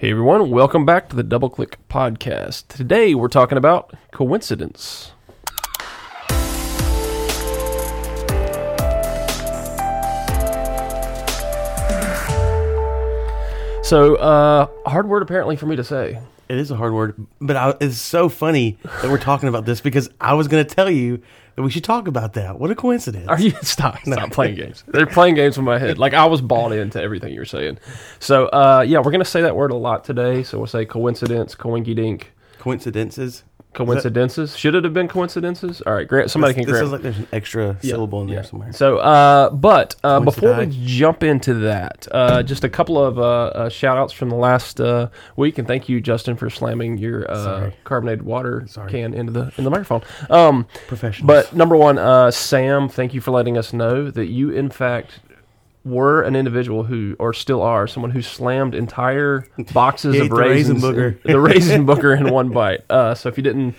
Hey everyone, welcome back to the Double Click Podcast. Today we're talking about coincidence. So, uh, hard word apparently for me to say. It is a hard word, but I, it's so funny that we're talking about this because I was going to tell you that we should talk about that. What a coincidence! Are you stop? Stop playing games. They're playing games with my head. Like I was bought into everything you're saying. So, uh, yeah, we're gonna say that word a lot today. So we'll say coincidence, coinky dink, Coincidences. Coincidences. Should it have been coincidences? All right, Grant. Somebody this, can this sounds like there's an extra syllable in there somewhere. So, uh, but uh, before we jump into that, uh, just a couple of uh, uh, shout outs from the last uh, week, and thank you, Justin, for slamming your uh, carbonated water Sorry. can into the in the microphone. Um, Professionals. but number one, uh, Sam, thank you for letting us know that you, in fact, were an individual who, or still are, someone who slammed entire boxes of ate the raisin raisins, booger. the raisin booger in one bite. Uh, so if you didn't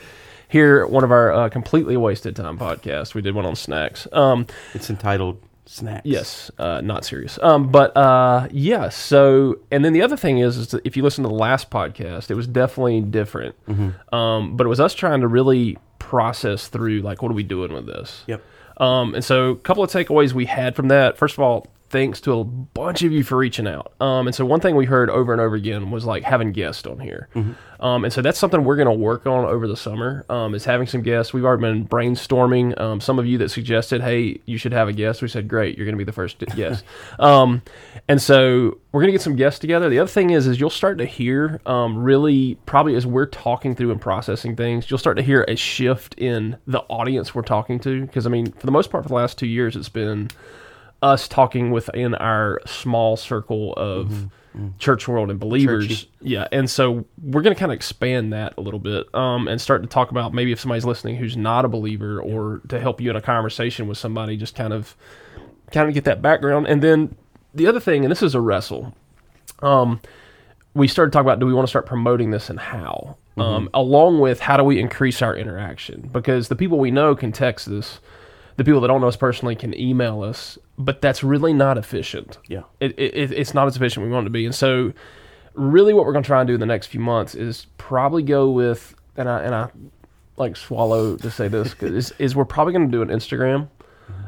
hear one of our uh, completely wasted time podcasts, we did one on snacks. Um, it's entitled Snacks. Yes, uh, not serious. Um, but uh, yeah. So, and then the other thing is, is that if you listen to the last podcast, it was definitely different. Mm-hmm. Um, but it was us trying to really process through, like, what are we doing with this? Yep. Um, and so, a couple of takeaways we had from that. First of all, thanks to a bunch of you for reaching out. Um, and so, one thing we heard over and over again was like having guests on here. Um, and so, that's something we're going to work on over the summer. Um, is having some guests. We've already been brainstorming. Um, some of you that suggested, hey, you should have a guest. We said, great, you're going to be the first guest. um, and so, we're going to get some guests together. The other thing is, is you'll start to hear um, really probably as we're talking through and processing things, you'll start to hear a shift in the audience we're talking to. Because I mean, for the most part, for the last two years, it's been us talking within our small circle of church world and believers. Churchy. Yeah, and so we're going to kind of expand that a little bit um, and start to talk about maybe if somebody's listening who's not a believer, or to help you in a conversation with somebody, just kind of kind of get that background. And then the other thing, and this is a wrestle. Um, we started talking about do we want to start promoting this and how, um, along with how do we increase our interaction because the people we know can text us, the people that don't know us personally can email us, but that's really not efficient. Yeah. It, it, it- it's not as efficient we want it to be, and so really what we're going to try and do in the next few months is probably go with and I and I like swallow to say this is, is we're probably going to do an Instagram.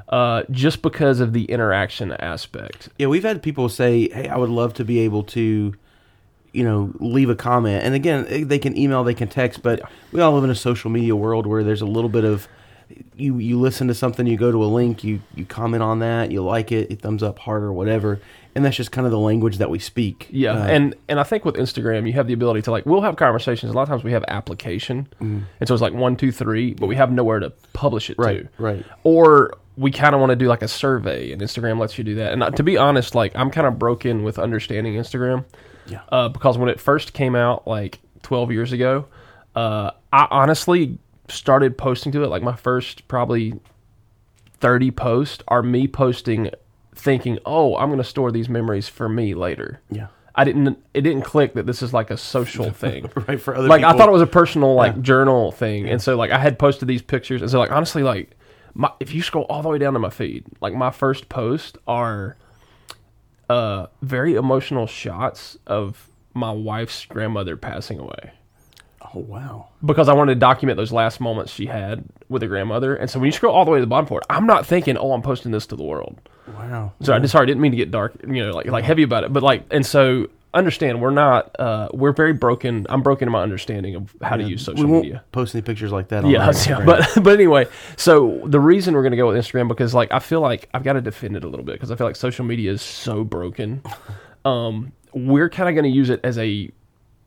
Uh, just because of the interaction aspect, Yeah, we've had people say, "Hey, I would love to be able to, you know, leave a comment." And again, they can email, they can text, but we all live in a social media world where there's a little bit of you you listen to something, you go to a link, you you comment on that, you like it, you thumbs up, heart, or whatever, and that's just kind of the language that we speak. Yeah, Uh, and and I think with Instagram, you have the ability to like we'll have conversations. A lot of times we have application, and so it's like one, two, three, but we have nowhere to publish it Right, to. right. Or we kind of want to do like a survey, and Instagram lets you do that. And uh, to be honest, like I'm kind of broken with understanding Instagram, Yeah. uh, because when it first came out like 12 years ago, uh, I honestly started posting to it. Like my first probably 30 posts are me posting, thinking, "Oh, I'm going to store these memories for me later." yeah, I didn't. It didn't click that this is like a social thing. right for other like I thought it was a personal like journal thing, and so like I had posted these pictures, and so like honestly, like my if you scroll all the way down to my feed, like my first post are uh very emotional shots of my wife's grandmother passing away Oh wow, because I wanted to document those last moments she had with her grandmother, and so when you scroll all the way to the bottom for it, I'm not thinking, oh, I'm posting this to the world. wow. Sorry, I just sorry, I didn't mean to get dark, you know, like like heavy about it. But like, and so understand, we're not, uh, we're very broken. I'm broken in my understanding of how to use social we won't media. post any pictures like that. On Yeah, yeah, but but anyway, so the reason we're gonna go with Instagram because like I feel like I've got to defend it a little bit because I feel like social media is so broken. Um, we're kind of gonna use it as a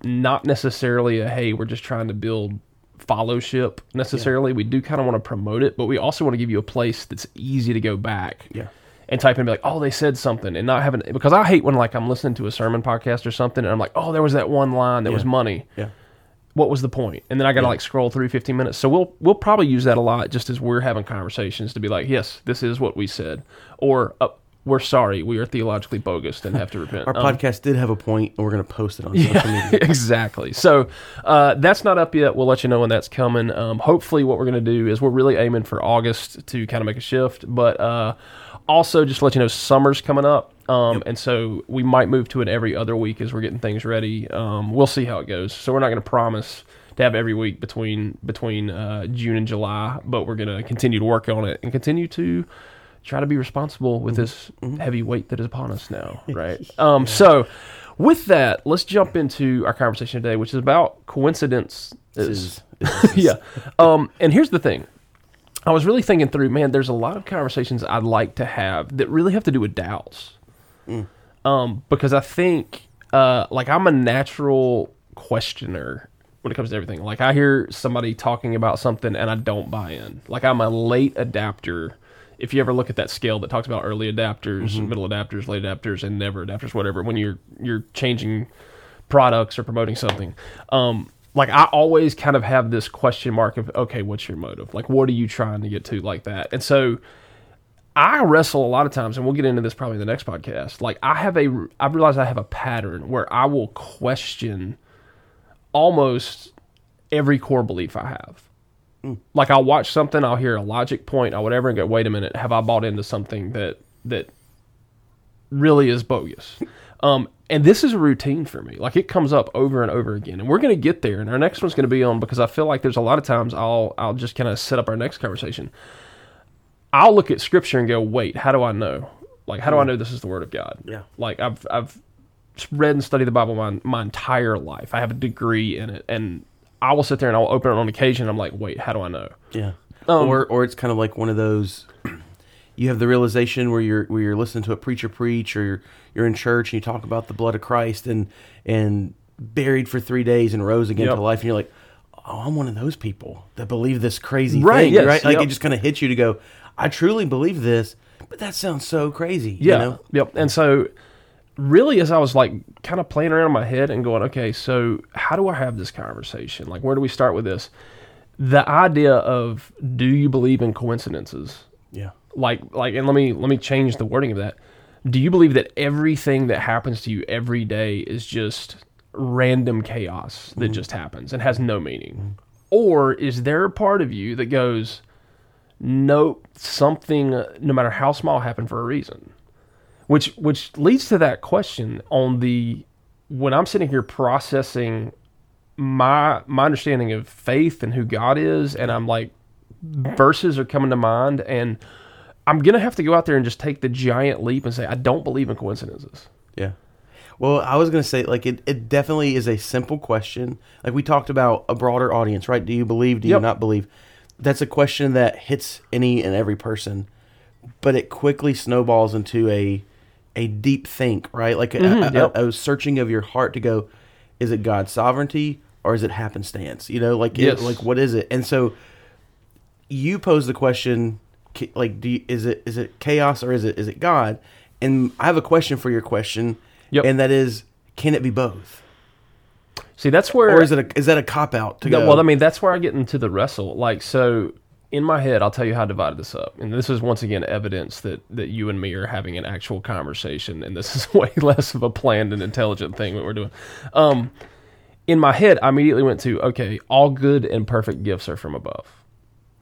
not necessarily a hey, we're just trying to build followship necessarily. We do kind of want to promote it, but we also want to give you a place that's easy to go back. Yeah. And type in and be like, oh, they said something, and not having because I hate when like I'm listening to a sermon podcast or something, and I'm like, oh, there was that one line that was money yeah, what was the point? And then I got to like scroll through 15 minutes. So we'll we'll probably use that a lot just as we're having conversations to be like, yes, this is what we said, or uh, we're sorry, we are theologically bogus and have to repent. our Um, podcast did have a point, and we're going to post it on social media. exactly. So uh, that's not up yet. We'll let you know when that's coming. Um, hopefully, what we're going to do is we're really aiming for August to kind of make a shift, but uh, also just to let you know summer's coming up. Um, And so we might move to it every other week as we're getting things ready. Um, we'll see how it goes. So we're not going to promise to have every week between between uh, June and July, but we're going to continue to work on it and continue to try to be responsible with this heavy weight that is upon us now, right? Um, so with that, let's jump into our conversation today, which is about coincidence. Is- yeah. Um, and here's the thing. I was really thinking through, man, there's a lot of conversations I'd like to have that really have to do with doubts. Um, because I think, uh, like, I'm a natural questioner when it comes to everything. Like, I hear somebody talking about something and I don't buy in. Like, I'm a late adapter. If you ever look at that scale that talks about early adapters, middle adapters, late adapters, and never adapters, whatever, when you're you're changing products or promoting something. Um, like I always kind of have this question mark of okay, what's your motive? Like, what are you trying to get to, like that? And so I wrestle a lot of times, and we'll get into this probably in the next podcast. Like I have a, I realize I have a pattern where I will question almost every core belief I have. Like I'll watch something, I'll hear a logic point or whatever, and go, "Wait a minute, have I bought into something that that really is bogus?" Um, and this is a routine for me. Like it comes up over and over again, and we're going to get there. And our next one's going to be on because I feel like there's a lot of times I'll I'll just kind of set up our next conversation. I'll look at scripture and go, "Wait, how do I know? Like, how do I know this is the word of God?" Yeah. Like I've I've read and studied the Bible my my entire life. I have a degree in it, and I will sit there and I'll open it on occasion. I'm like, "Wait, how do I know?" Yeah. Um, or or it's kind of like one of those you have the realization where you're where you're listening to a preacher preach or you're you're in church and you talk about the blood of Christ and and buried for 3 days and rose again Yep. to life and you're like oh I'm one of those people that believe this crazy Right, thing yes, right like yep. it just kind of hits you to go I truly believe this but that sounds so crazy Yeah. you know Yep. And so, really, as I was like kind of playing around in my head and going, okay, so how do I have this conversation? Like, where do we start with this? The idea of do you believe in coincidences? yeah Like, like, and let me let me change the wording of that. Do you believe that everything that happens to you every day is just random chaos that mm-hmm. just happens and has no meaning? Mm-hmm. Or is there a part of you that goes, nope, something, no matter how small, happened for a reason? Which which leads to that question on the when I'm sitting here processing my my understanding of faith and who God is, and I'm like verses are coming to mind, and I'm gonna have to go out there and just take the giant leap and say I don't believe in coincidences. Yeah. Well, I was going to say, like, it, it definitely is a simple question. Like, we talked about a broader audience, right? Do you believe? Do you Yep. not believe? That's a question that hits any and every person, but it quickly snowballs into a a deep think, right? Like a, a- Mhm, yep. a, a searching of your heart to go, is it God's sovereignty or is it happenstance? You know, like, Yes. it, like what is it? And so you pose the question, like, do you, is it is it chaos or is it is it God? And I have a question for your question, Yep. and that is, can it be both, See, that's where or is it a, is that a cop out to No, go? well, I mean, that's where I get into the wrestle. Like, so in my head, I'll tell you how I divided this up, and this is once again evidence that that you and me are having an actual conversation, and this is way less of a planned and intelligent thing that we're doing. Um, in my head, I immediately went to okay, all good and perfect gifts are from above.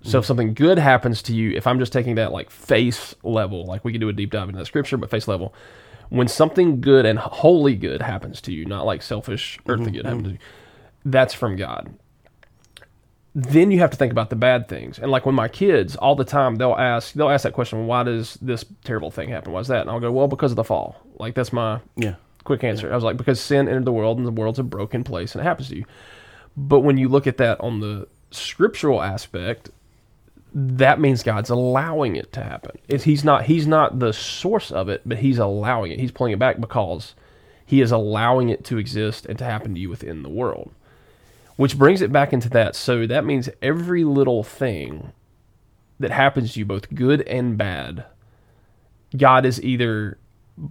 So if mm-hmm. something good happens to you, if I'm just taking that like face level, like we can do a deep dive into that scripture, but face level, when something good and wholly good happens to you, not like selfish earthly mm-hmm, good happens mm-hmm. to you, that's from God. Then you have to think about the bad things. And like when my kids all the time they'll ask they'll ask that question, why does this terrible thing happen? Why is that? And I'll go, Well, because of the fall. Like that's my yeah, quick answer. I was like, because sin entered the world and the world's a broken place and it happens to you. But when you look at that on the scriptural aspect, that means God's allowing it to happen. It's, he's not he's not the source of it, but he's allowing it. He's pulling it back because he is allowing it to exist and to happen to you within the world. Which brings it back into that. So that means every little thing that happens to you, both good and bad, God is either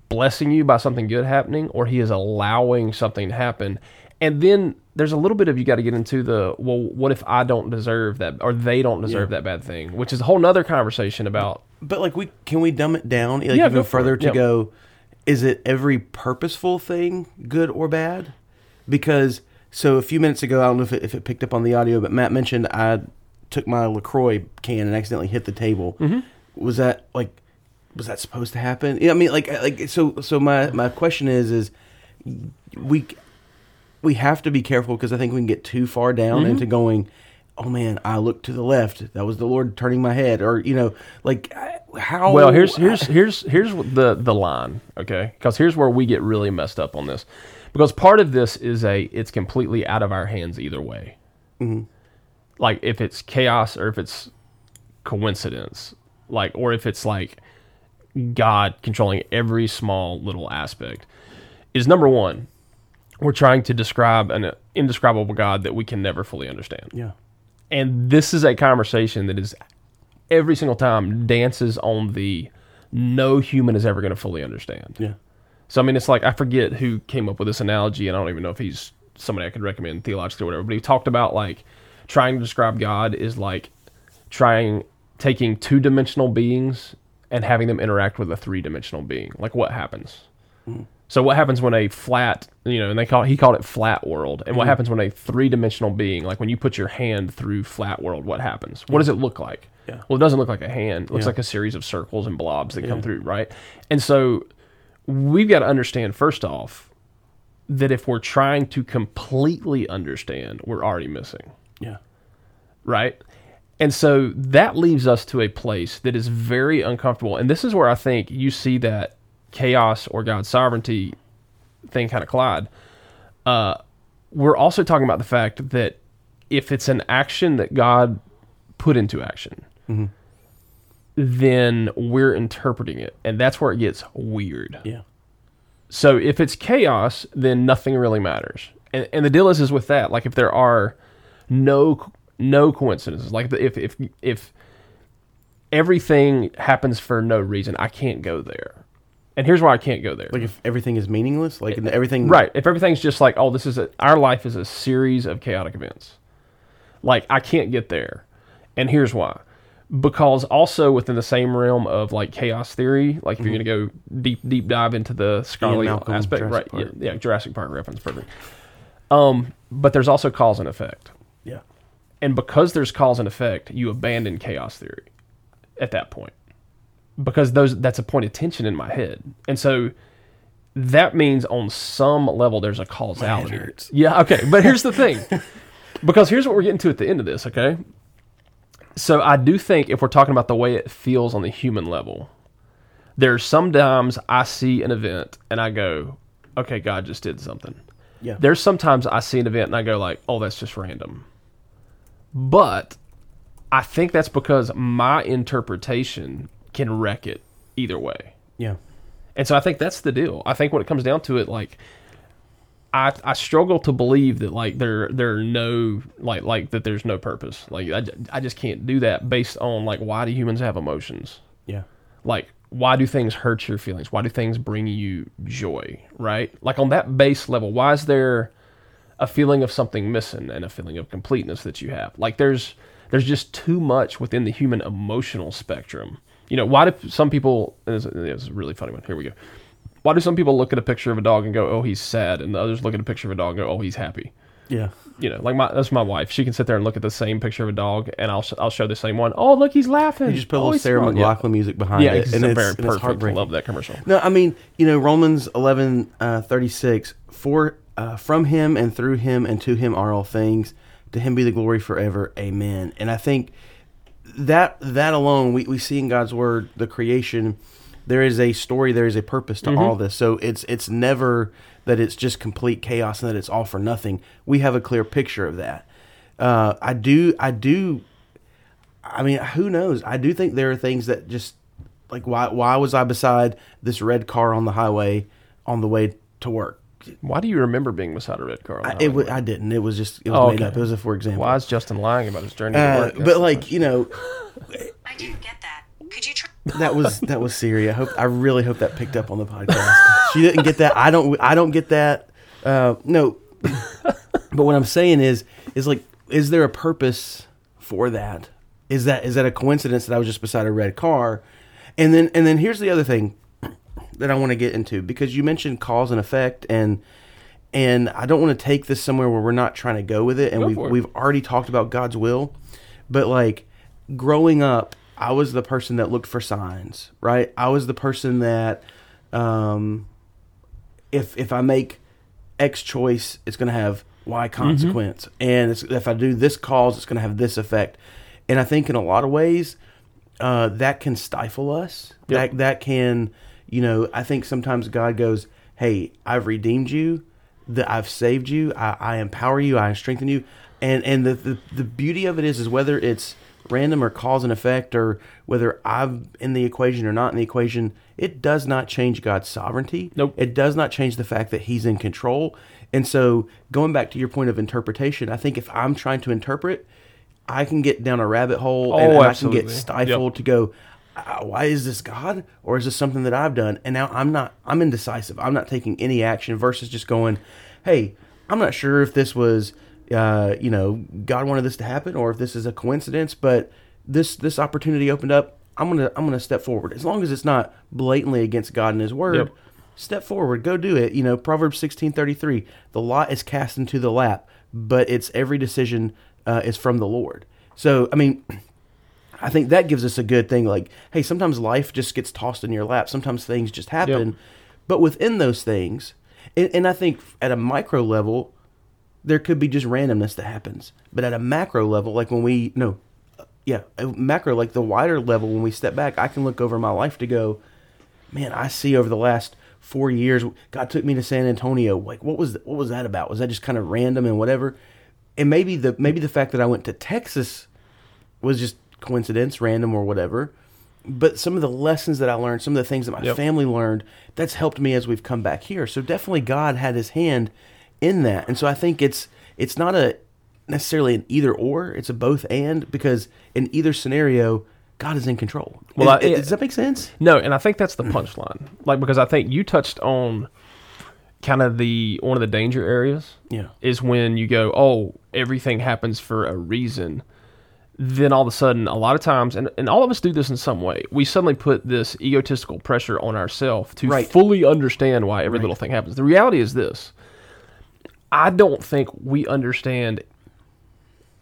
blessing you by something good happening or he is allowing something to happen. And then there's a little bit of you got to get into the well, what if I don't deserve that or they don't deserve that bad thing, which is a whole nother conversation about but like we can we dumb it down like Yeah, even go further to Yep. go, is it every purposeful thing good or bad? Because so a few minutes ago, I don't know if it, if it picked up on the audio, but Matt mentioned I took my Lacroix can and accidentally hit the table. Mm-hmm. Was that like? was that supposed to happen? Yeah, I mean, like, like so. So my my question is, is we we have to be careful because I think we can get too far down Mm-hmm. into going. Oh man, I looked to the left. That was the Lord turning my head, or you know, like how. Well, here's here's here's here's the the line, okay? Because here's where we get really messed up on this, because part of this is a it's completely out of our hands either way. Mm-hmm. Like if it's chaos or if it's coincidence, like or if it's like God controlling every small little aspect, is number one. We're trying to describe an indescribable God that we can never fully understand. yeah, And this is a conversation that is every single time dances on the no human is ever going to fully understand. yeah, So I mean, it's like I forget who came up with this analogy, and I don't even know if he's somebody I could recommend theologically or whatever. But he talked about like trying to describe God is like trying taking two dimensional beings and having them interact with a three dimensional being. Like what happens? Hmm. So what happens when a flat, you know, and they call he called it flat world. And what hmm. happens when a three dimensional being, like when you put your hand through flat world, what happens? What does hmm. it look like? Yeah. Well, it doesn't look like a hand. It looks Yeah. like a series of circles and blobs that come through, right? And so we've got to understand first off that if we're trying to completely understand, we're already missing, yeah, right? And so that leaves us to a place that is very uncomfortable. And this is where I think you see that chaos or God's sovereignty thing kind of collide. Uh, we're also talking about the fact that if it's an action that God put into action, then we're interpreting it. And that's where it gets weird. yeah, So if it's chaos, then nothing really matters. And, and the deal is, is with that, like if there are no no coincidences, like if if if everything happens for no reason, I can't go there. And here's why I can't go there. like if everything is meaningless, like everything, Right. If everything's just like, oh, this is a, our life is a series of chaotic events. Like I can't get there. And here's why. Because also within the same realm of like chaos theory, like if you're going to go deep deep dive into the scholarly Malcolm, aspect, Jurassic right? Park. Yeah, yeah, Jurassic Park reference, perfect. Um, but there's also cause and effect. yeah, And because there's cause and effect, you abandon chaos theory at that point. Because those that's a point of tension in my head. And so that means on some level there's a causality. Yeah, okay. But here's the thing. because here's what we're getting to at the end of this, okay? So I do think if we're talking about the way it feels on the human level, there's sometimes I see an event and I go, okay, God just did something. yeah, There's sometimes I see an event and I go like, "Oh, that's just random." But I think that's because my interpretation can wreck it either way. yeah, And so I think that's the deal. I think when it comes down to it like I, I struggle to believe that like there there are no like like that there's no purpose. Like I, I just can't do that based on like why do humans have emotions? yeah, like why do things hurt your feelings? Why do things bring you joy right? Like on that base level why is there a feeling of something missing and a feeling of completeness that you have? Like there's there's just too much within the human emotional spectrum. You know why do some people this is a really funny one. Here we go why do some people look at a picture of a dog and go oh he's sad and the others look at a picture of a dog and go oh he's happy yeah, you know, like my that's my wife. She can sit there and look at the same picture of a dog, and I'll sh- I'll show the same one. Oh, look, he's laughing. You just put a oh, little he's Sarah smiling. Yeah. Music behind Yeah, it, it's, and very it's, and it's perfect. I love that commercial. No, I mean, you know, Romans eleven uh, thirty six. For uh, from him and through him and to him are all things. To him be the glory forever. Amen. And I think that that alone, we, we see in God's word, the creation. There is a story. There is a purpose to all this. So it's it's never that it's just complete chaos and that it's all for nothing. We have a clear picture of that. Uh, I do. I do. I mean, who knows? I do think there are things that just like why why was I beside this red car on the highway on the way to work? Why do you remember being beside a red car? I, it highway? wa- I didn't. It was just it was Oh, made okay. up. It was a for example. Why is Justin lying about his journey to Uh, work? but like you know, I didn't get that. Could you try? that was that was Siri. I hope I really hope that picked up on the podcast. she didn't get that. I don't. I don't get that. Uh, no. but what I'm saying is is like, is there a purpose for that? Is that is that a coincidence that I was just beside a red car? And then and then here's the other thing that I want to get into because you mentioned cause and effect and and I don't want to take this somewhere where we're not trying to go with it and Go we've it. we've already talked about God's will, but like growing up I was the person that looked for signs, right? I was the person that, um, if if I make X choice, it's going to have Y consequence, and it's, if I do this cause, it's going to have this effect. And I think in a lot of ways, uh, that can stifle us. Yep. That that can, you know, I think sometimes God goes, "Hey, I've redeemed you, that I've saved you, I, I empower you, I strengthen you," and and the, the the beauty of it is is whether it's random or cause and effect, or whether I'm in the equation or not in the equation, it does not change God's sovereignty. Nope. It does not change the fact that He's in control. And so, going back to your point of interpretation, I think if I'm trying to interpret, I can get down a rabbit hole and, Oh, and I can get stifled to go, "Ah, why is this God or is this something that I've done? And now I'm not, I'm indecisive. I'm not taking any action versus just going, hey, I'm not sure if this was, uh, you know, God wanted this to happen or if this is a coincidence, but this this opportunity opened up. I'm gonna I'm gonna step forward as long as it's not blatantly against God and His Word. Yep. Step forward, go do it. You know, Proverbs sixteen thirty three. The lot is cast into the lap, but it's every decision uh, is from the Lord. So I mean, I think that gives us a good thing. Like, hey, sometimes life just gets tossed in your lap. Sometimes things just happen, Yep. but within those things, and, and I think at a micro level, there could be just randomness that happens. But at a macro level, like when we no, yeah, macro like the wider level, when we step back, I can look over my life to go, man, I see over the last four years, God took me to San Antonio. Like, what was what was that about? Was that just kind of random and whatever? And maybe the maybe the fact that I went to Texas was just coincidence, random or whatever. But some of the lessons that I learned, some of the things that my Yep. family learned, that's helped me as we've come back here. So definitely God had his hand in that. And so I think it's it's not a necessarily an either or, it's a both and because in either scenario, God is in control. Well, I- does that make sense? No, and I think that's the punchline. Like because I think you touched on kind of the one of the danger areas Yeah. is when you go, "Oh, everything happens for a reason." Then all of a sudden, a lot of times, and, and all of us do this in some way, we suddenly put this egotistical pressure on ourselves to Right. fully understand why every little thing happens. The reality is this I don't think we understand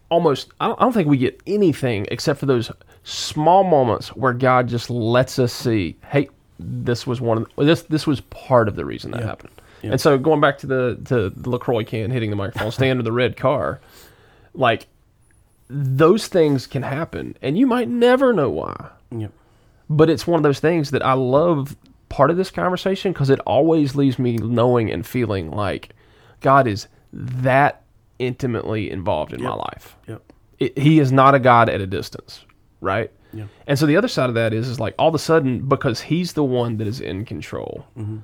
almost I don't, I don't think we get anything except for those small moments where God just lets us see, hey, this was one of the, this this was part of the reason that happened. Yeah. And so going back to the to the Lacroix can hitting the microphone, staying under the red car, like those things can happen, and you might never know why. Yep. But it's one of those things that I love part of this conversation because it always leaves me knowing and feeling like God is that intimately involved in my life. Yep. It, he is not a God at a distance, right? Yeah. And so the other side of that is, is like all of a sudden because He's the one that is in control. Mm-hmm.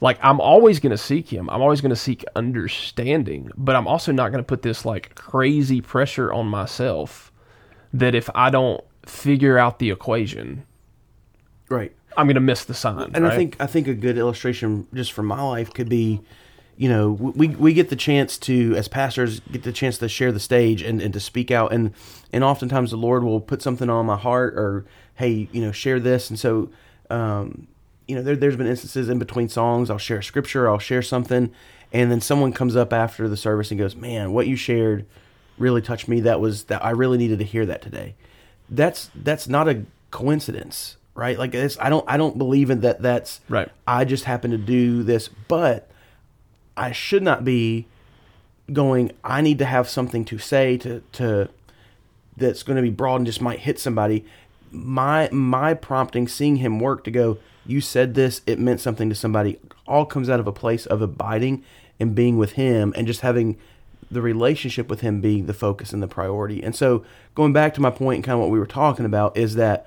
Like I'm always going to seek Him. I'm always going to seek understanding, but I'm also not going to put this like crazy pressure on myself that if I don't figure out the equation, Right. I'm going to miss the sign. and I think I think a good illustration just from my life could be, you know, we we get the chance to as pastors get the chance to share the stage and, and to speak out. And and oftentimes the Lord will put something on my heart or hey you know share this. And so um, you know there there's been instances in between songs. I'll share scripture I'll share something. And then someone comes up after the service and goes man what you shared really touched me. That was that I really needed to hear that today. That's that's not a coincidence right? Like it's, i don't i don't believe in that that's Right. i just happen to do this. But i should not be going i need to have something to say to to that's going to be broad and just might hit somebody. My my prompting seeing him work to go you said this it meant something to somebody all comes out of a place of abiding and being with him and just having the relationship with him being the focus and the priority. And so going back to my point and kind of what we were talking about is that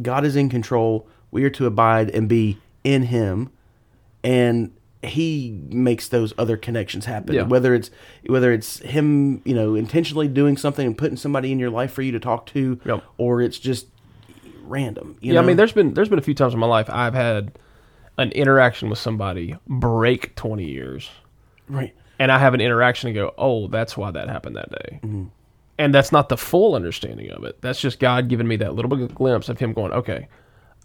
god is in control. We are to abide and be in him. And he makes those other connections happen Yeah. whether it's whether it's him you know intentionally doing something and putting somebody in your life for you to talk to Yep. or it's just random you yeah, know? I mean, there's been there's been a few times in my life I've had an interaction with somebody break 20 years, right and I have an interaction and go, "Oh, that's why that happened that day," mm-hmm. and that's not the full understanding of it. That's just God giving me that little bit of glimpse of Him going, "Okay,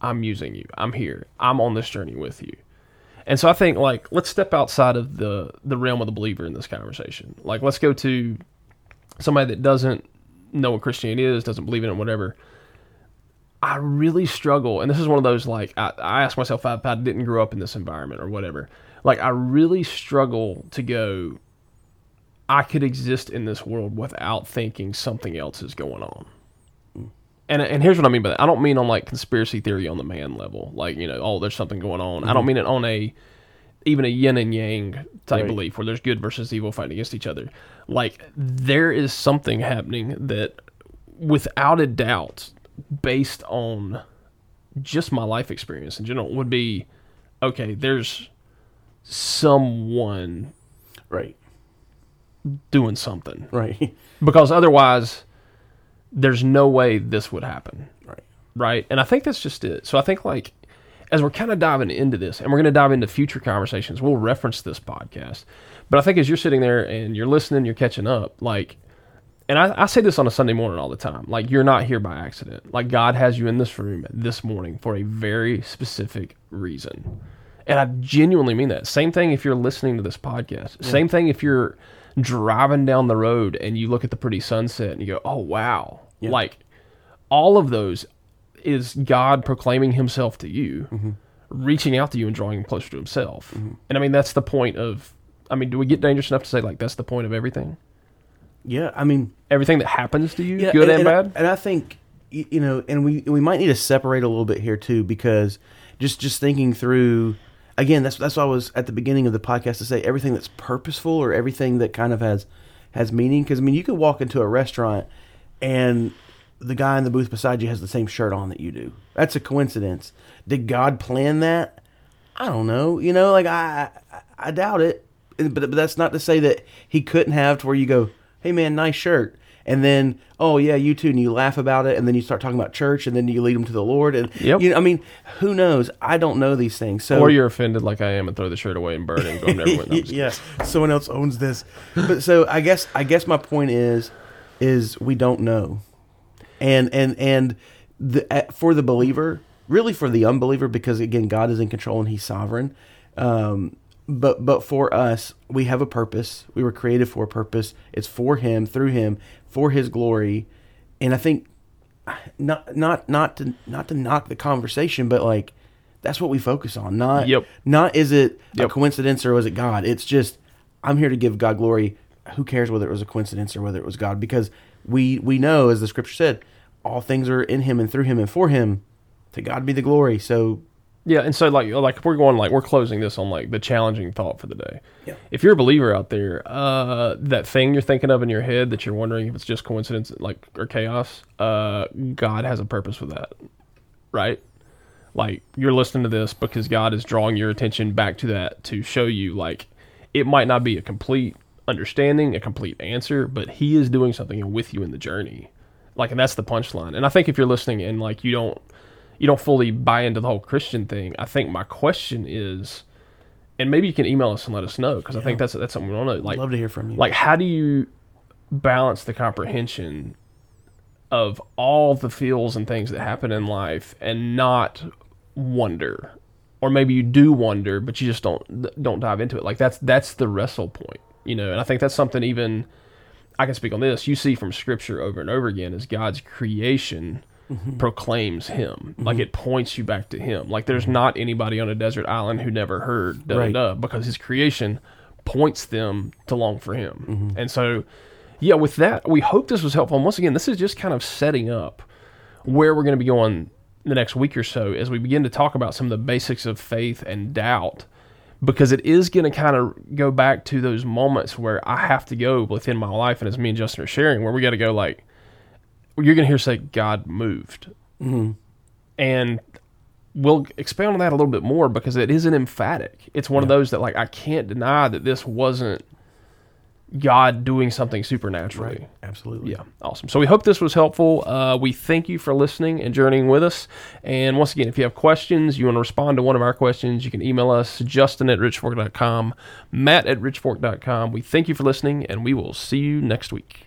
I'm using you. I'm here. I'm on this journey with you." And so I think like let's step outside of the the realm of the believer in this conversation. Like let's go to somebody that doesn't know what Christianity is, doesn't believe in it, whatever. I really struggle, and this is one of those like I, I ask myself if I didn't grow up in this environment or whatever. Like I really struggle to go. I could exist in this world without thinking something else is going on. And and here's what I mean by that. I don't mean on like conspiracy theory on the man level, like you know, oh, there's something going on. I don't mm-hmm. mean it on a even a yin and yang type Right. belief where there's good versus evil fighting against each other. Like there is something happening that, without a doubt, based on just my life experience in general, would be okay. There's someone Right. doing something Right. because otherwise, there's no way this would happen. right. right? And I think that's just it. So I think like as we're kind of diving into this, and we're going to dive into future conversations, we'll reference this podcast. But I think as you're sitting there and you're listening, you're catching up, like. And I, I say this on a Sunday morning all the time. Like, you're not here by accident. Like, God has you in this room this morning for a very specific reason. And I genuinely mean that. Same thing if you're listening to this podcast. Same thing if you're driving down the road and you look at the pretty sunset and you go, oh, wow. Like, all of those is God proclaiming himself to you, Mm-hmm. reaching out to you and drawing you closer to himself. And I mean, that's the point of, I mean, do we get dangerous enough to say, like, that's the point of everything? Yeah. I mean, Everything that happens to you, yeah, good and, and, bad? I, and I think you know, and we we might need to separate a little bit here too, because just just thinking through again, that's that's why I was at the beginning of the podcast to say everything that's purposeful or everything that kind of has has meaning. Because I mean, you could walk into a restaurant and the guy in the booth beside you has the same shirt on that you do. That's a coincidence. Did God plan that? I don't know. You know, like I I, I doubt it. But, but that's not to say that he couldn't have to where you go, hey man, nice shirt. And then, oh yeah, you too, and you laugh about it, and then you start talking about church, and then you lead them to the Lord, and Yep. you know, I mean, who knows? I don't know these things, so or you're offended like I am and throw the shirt away and burn it and go never. No, I'm just yeah, someone else owns this. But so I guess I guess my point is is we don't know, and and and the uh, for the believer, really for the unbeliever, because again, God is in control and He's sovereign. Um, but but for us, we have a purpose. We were created for a purpose. It's for Him, through Him, for His glory, and I think not not not to not to knock the conversation, but like that's what we focus on. Not Yep. not is it a coincidence or was it God? It's just I'm here to give God glory. Who cares whether it was a coincidence or whether it was God? Because we we know, as the scripture said, all things are in Him and through Him and for Him. To God be the glory. So Yeah, and so like like we're going like we're closing this on like the challenging thought for the day. Yeah. If you're a believer out there, uh, that thing you're thinking of in your head that you're wondering if it's just coincidence, like or chaos, uh, God has a purpose with that, right? Like you're listening to this because God is drawing your attention back to that to show you like it might not be a complete understanding, a complete answer, but He is doing something with you in the journey. Like, and that's the punchline. And I think if you're listening and like you don't you don't fully buy into the whole Christian thing, I think my question is, and maybe you can email us and let us know because I think that's that's something we want to like. love to hear from you. Like, how do you balance the comprehension of all the feels and things that happen in life and not wonder, or maybe you do wonder, but you just don't don't dive into it. Like that's that's the wrestle point, you know. And I think that's something even I can speak on this. You see from Scripture over and over again is God's creation mm-hmm. proclaims Him. Like mm-hmm. it points you back to Him. Like there's mm-hmm. not anybody on a desert island who never heard da Right. da because His creation points them to long for Him. And so, yeah, with that, we hope this was helpful. And once again, this is just kind of setting up where we're going to be going the next week or so as we begin to talk about some of the basics of faith and doubt because it is going to kind of go back to those moments where I have to go within my life, and as me and Justin are sharing, where we got to go like, you're going to hear say God moved, mm-hmm. and we'll expand on that a little bit more because it isn't emphatic. It's one of those that like I can't deny that this wasn't God doing something supernaturally. Absolutely. Yeah, awesome. So we hope this was helpful. Uh, we thank you for listening and journeying with us. And once again, if you have questions, you want to respond to one of our questions, you can email us, justin at richfork.com, matt at richfork.com. We thank you for listening, and we will see you next week.